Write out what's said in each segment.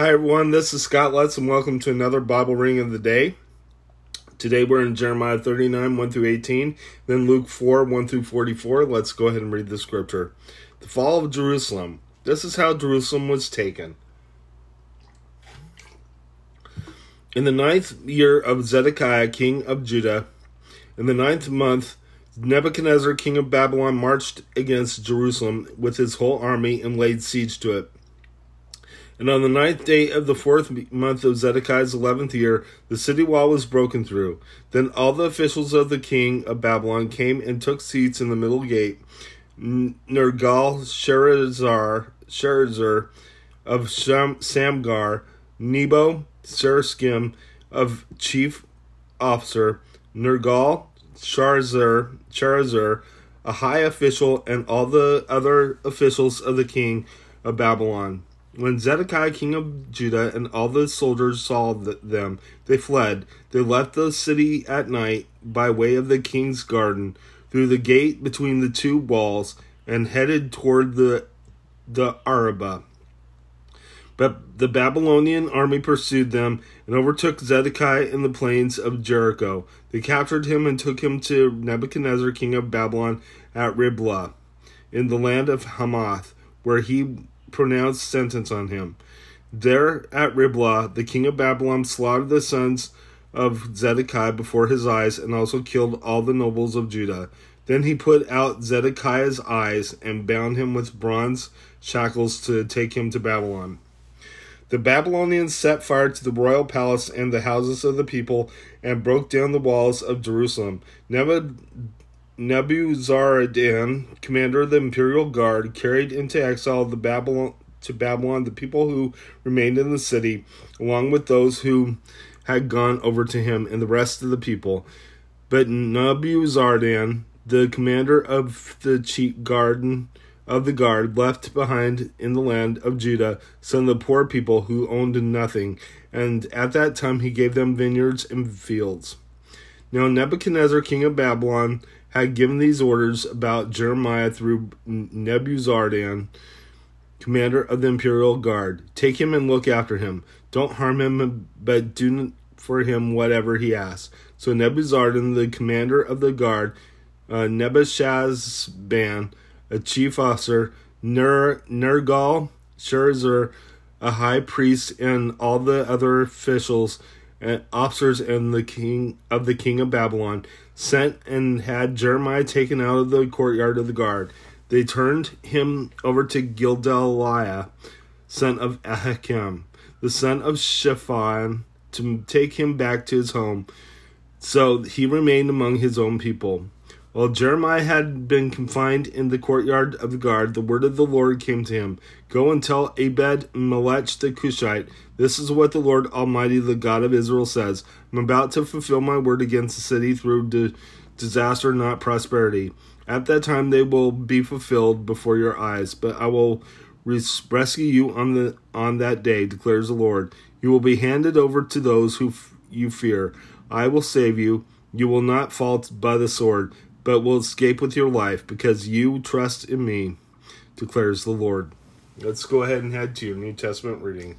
Hi, everyone. This is Scott Lutz, and welcome to another Bible reading of the day. Today we're in Jeremiah 39, 1 through 18, then Luke 4, 1 through 44. Let's go ahead and read the scripture. The fall of Jerusalem. This is how Jerusalem was taken. In the ninth year of Zedekiah, king of Judah, in the ninth month, Nebuchadnezzar, king of Babylon, marched against Jerusalem with his whole army and laid siege to it. And on the ninth day of the fourth month of Zedekiah's eleventh year, the city wall was broken through. Then all the officials of the king of Babylon came and took seats in the middle gate. Nergal, Sharezer, Sharezer of Sham, Samgar, Nebo, Sarskim of chief officer, Nergal, Sharezer, Sharezer, a high official, and all the other officials of the king of Babylon. When Zedekiah, king of Judah, and all the soldiers saw them, they fled. They left the city at night by way of the king's garden, through the gate between the two walls, and headed toward the the Arabah. But the Babylonian army pursued them and overtook Zedekiah in the plains of Jericho. They captured him and took him to Nebuchadnezzar, king of Babylon, at Riblah, in the land of Hamath, where he pronounced sentence on him. There at Riblah, the king of Babylon slaughtered the sons of Zedekiah before his eyes and also killed all the nobles of Judah. Then he put out Zedekiah's eyes and bound him with bronze shackles to take him to Babylon. The Babylonians set fire to the royal palace and the houses of the people and broke down the walls of Jerusalem. Nebuzaradan, commander of the imperial guard, carried into exile the Babylon to Babylon the people who remained in the city, along with those who had gone over to him and the rest of the people. But Nebuzaradan, the commander of the chief garden of the guard left behind in the land of Judah some of the poor people who owned nothing, and at that time he gave them vineyards and fields. Now Nebuchadnezzar, king of Babylon, had given these orders about Jeremiah through Nebuzaradan, commander of the imperial guard. Take him and look after him. Don't harm him, but do for him whatever he asks. So Nebuzaradan, the commander of the guard, uh, Nebuchadnezzar, a chief officer, Ner, Nergal, Sharezer, a high priest, and all the other officials and officers and the king of the king of Babylon sent and had Jeremiah taken out of the courtyard of the guard. They turned him over to Gedaliah, son of Ahikam, the son of Shaphan, to take him back to his home. So he remained among his own people. While Jeremiah had been confined in the courtyard of the guard, the word of the Lord came to him Go and tell Abed Melech the Cushite, This is what the Lord Almighty, the God of Israel, says I'm about to fulfill my word against the city through di- disaster, not prosperity. At that time they will be fulfilled before your eyes, but I will res- rescue you on, the, on that day, declares the Lord. You will be handed over to those who f- you fear. I will save you. You will not fall by the sword but will escape with your life because you trust in me, declares the Lord. Let's go ahead and head to your New Testament reading.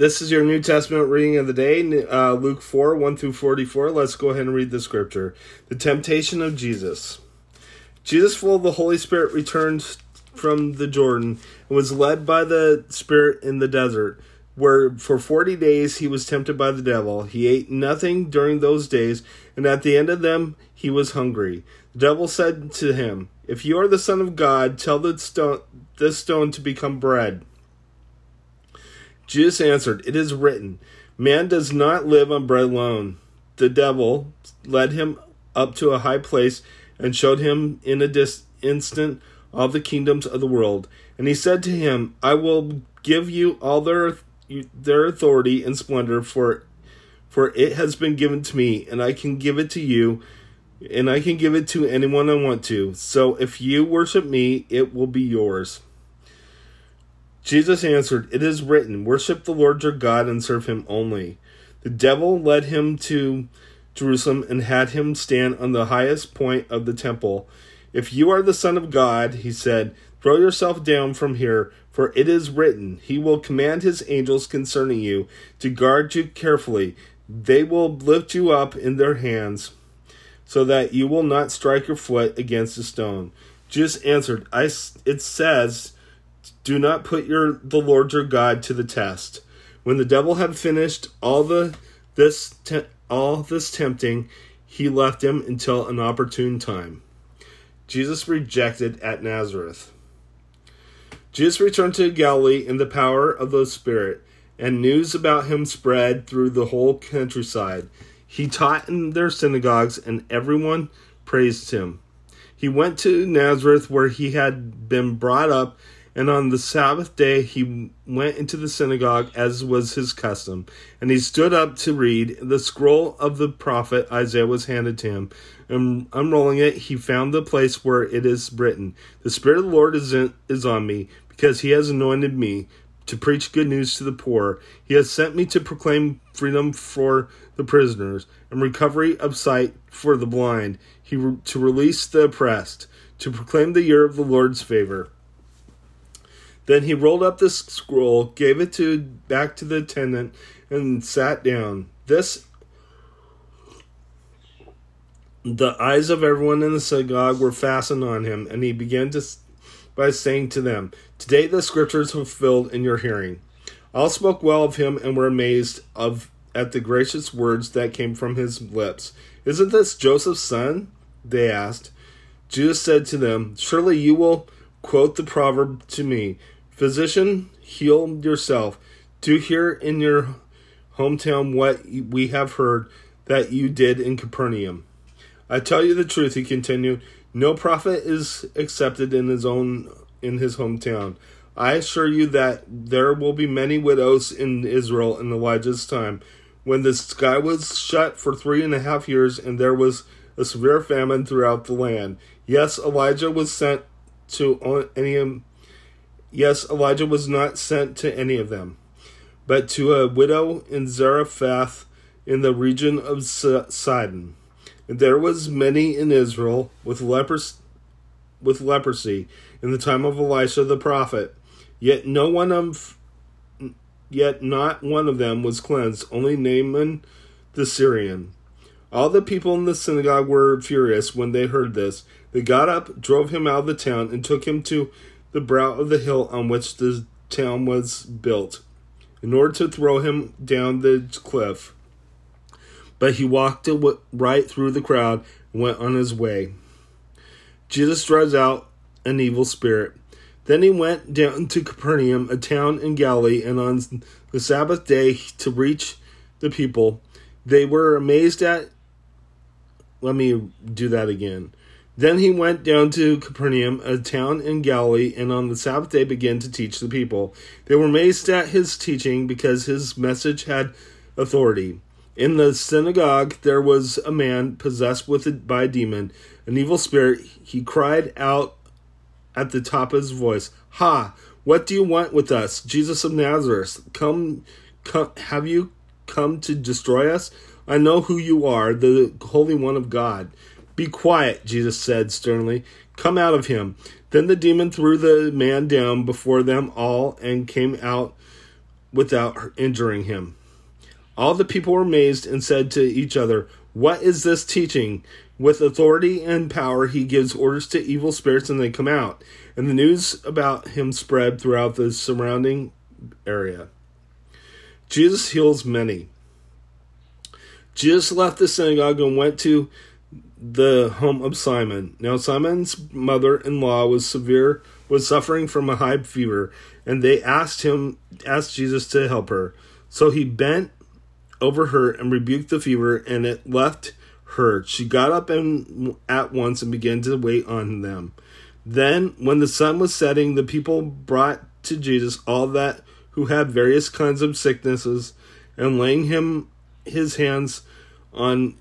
This is your New Testament reading of the day, uh, Luke 4 1 through 44. Let's go ahead and read the scripture. The temptation of Jesus. Jesus, full of the Holy Spirit, returned from the Jordan and was led by the Spirit in the desert, where for forty days he was tempted by the devil. He ate nothing during those days, and at the end of them he was hungry. The devil said to him, If you are the Son of God, tell the stone, this stone to become bread. Jesus answered, It is written, Man does not live on bread alone. The devil led him up to a high place and showed him in a dis- instant all the kingdoms of the world. And he said to him, I will give you all their their authority and splendor, for for it has been given to me, and I can give it to you, and I can give it to anyone I want to. So if you worship me, it will be yours. Jesus answered, It is written, Worship the Lord your God and serve him only. The devil led him to Jerusalem and had him stand on the highest point of the temple. If you are the Son of God, he said, throw yourself down from here, for it is written, He will command His angels concerning you to guard you carefully. They will lift you up in their hands, so that you will not strike your foot against a stone. Jesus answered, I, It says, Do not put your the Lord your God to the test. When the devil had finished all the this te- all this tempting, he left him until an opportune time. Jesus rejected at Nazareth. Jesus returned to Galilee in the power of the Spirit, and news about him spread through the whole countryside. He taught in their synagogues, and everyone praised him. He went to Nazareth, where he had been brought up, and on the Sabbath day he went into the synagogue, as was his custom. And he stood up to read. The scroll of the prophet Isaiah was handed to him. And unrolling it, he found the place where it is written, The Spirit of the Lord is, in, is on me, because he has anointed me to preach good news to the poor. He has sent me to proclaim freedom for the prisoners and recovery of sight for the blind, he to release the oppressed, to proclaim the year of the Lord's favor. Then he rolled up the scroll, gave it to back to the attendant, and sat down. This the eyes of everyone in the synagogue were fastened on him, and he began to by saying to them, Today the scriptures fulfilled in your hearing. All spoke well of him and were amazed of at the gracious words that came from his lips. Isn't this Joseph's son? They asked. Jesus said to them, Surely you will quote the proverb to me Physician, heal yourself. Do here in your hometown what we have heard that you did in Capernaum. I tell you the truth, he continued. No prophet is accepted in his own in his hometown. I assure you that there will be many widows in Israel in Elijah's time, when the sky was shut for three and a half years and there was a severe famine throughout the land. Yes, Elijah was sent to any. Of, them. yes, Elijah was not sent to any of them, but to a widow in Zarephath in the region of Sidon. And there was many in Israel with lepers, with leprosy in the time of Elisha the prophet. Yet no one of yet not one of them was cleansed, only Naaman the Syrian. All the people in the synagogue were furious when they heard this. They got up, drove him out of the town, and took him to the brow of the hill on which the town was built, in order to throw him down the cliff. But he walked right through the crowd and went on his way. Jesus drives out an evil spirit. Then he went down to Capernaum, a town in Galilee, and on the Sabbath day to reach the people. They were amazed at. Let me do that again. Then he went down to Capernaum, a town in Galilee, and on the Sabbath day began to teach the people. They were amazed at his teaching because his message had authority. In the synagogue there was a man possessed with a, by a demon, an evil spirit. He cried out at the top of his voice, Ha! What do you want with us, Jesus of Nazareth? Come, come, have you come to destroy us? I know who you are, the Holy One of God. Be quiet, Jesus said sternly. Come out of him. Then the demon threw the man down before them all and came out without injuring him. All the people were amazed and said to each other, What is this teaching? With authority and power, he gives orders to evil spirits and they come out. And the news about him spread throughout the surrounding area. Jesus heals many. Jesus left the synagogue and went to the home of Simon. Now Simon's mother-in-law was severe was suffering from a high fever, and they asked him asked Jesus to help her. So he bent over her and rebuked the fever, and it left her. She got up and at once and began to wait on them. Then, when the sun was setting, the people brought to Jesus all that who had various kinds of sicknesses, and laying him his hands on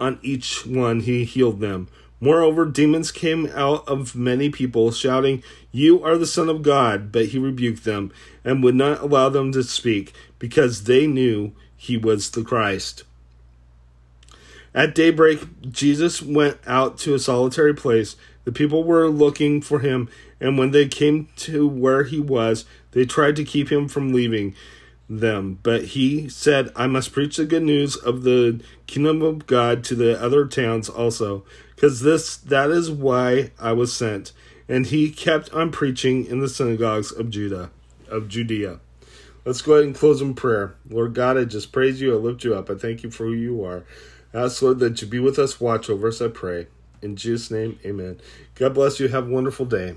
on each one, he healed them. Moreover, demons came out of many people, shouting, You are the Son of God. But he rebuked them, and would not allow them to speak, because they knew he was the Christ. At daybreak, Jesus went out to a solitary place. The people were looking for him, and when they came to where he was, they tried to keep him from leaving them. But he said, I must preach the good news of the kingdom of God to the other towns also, because this that is why I was sent. And he kept on preaching in the synagogues of Judah, of Judea. Let's go ahead and close in prayer. Lord God, I just praise you. I lift you up. I thank you for who you are. I ask, Lord, that you be with us, watch over us, I pray. In Jesus' name, amen. God bless you. Have a wonderful day.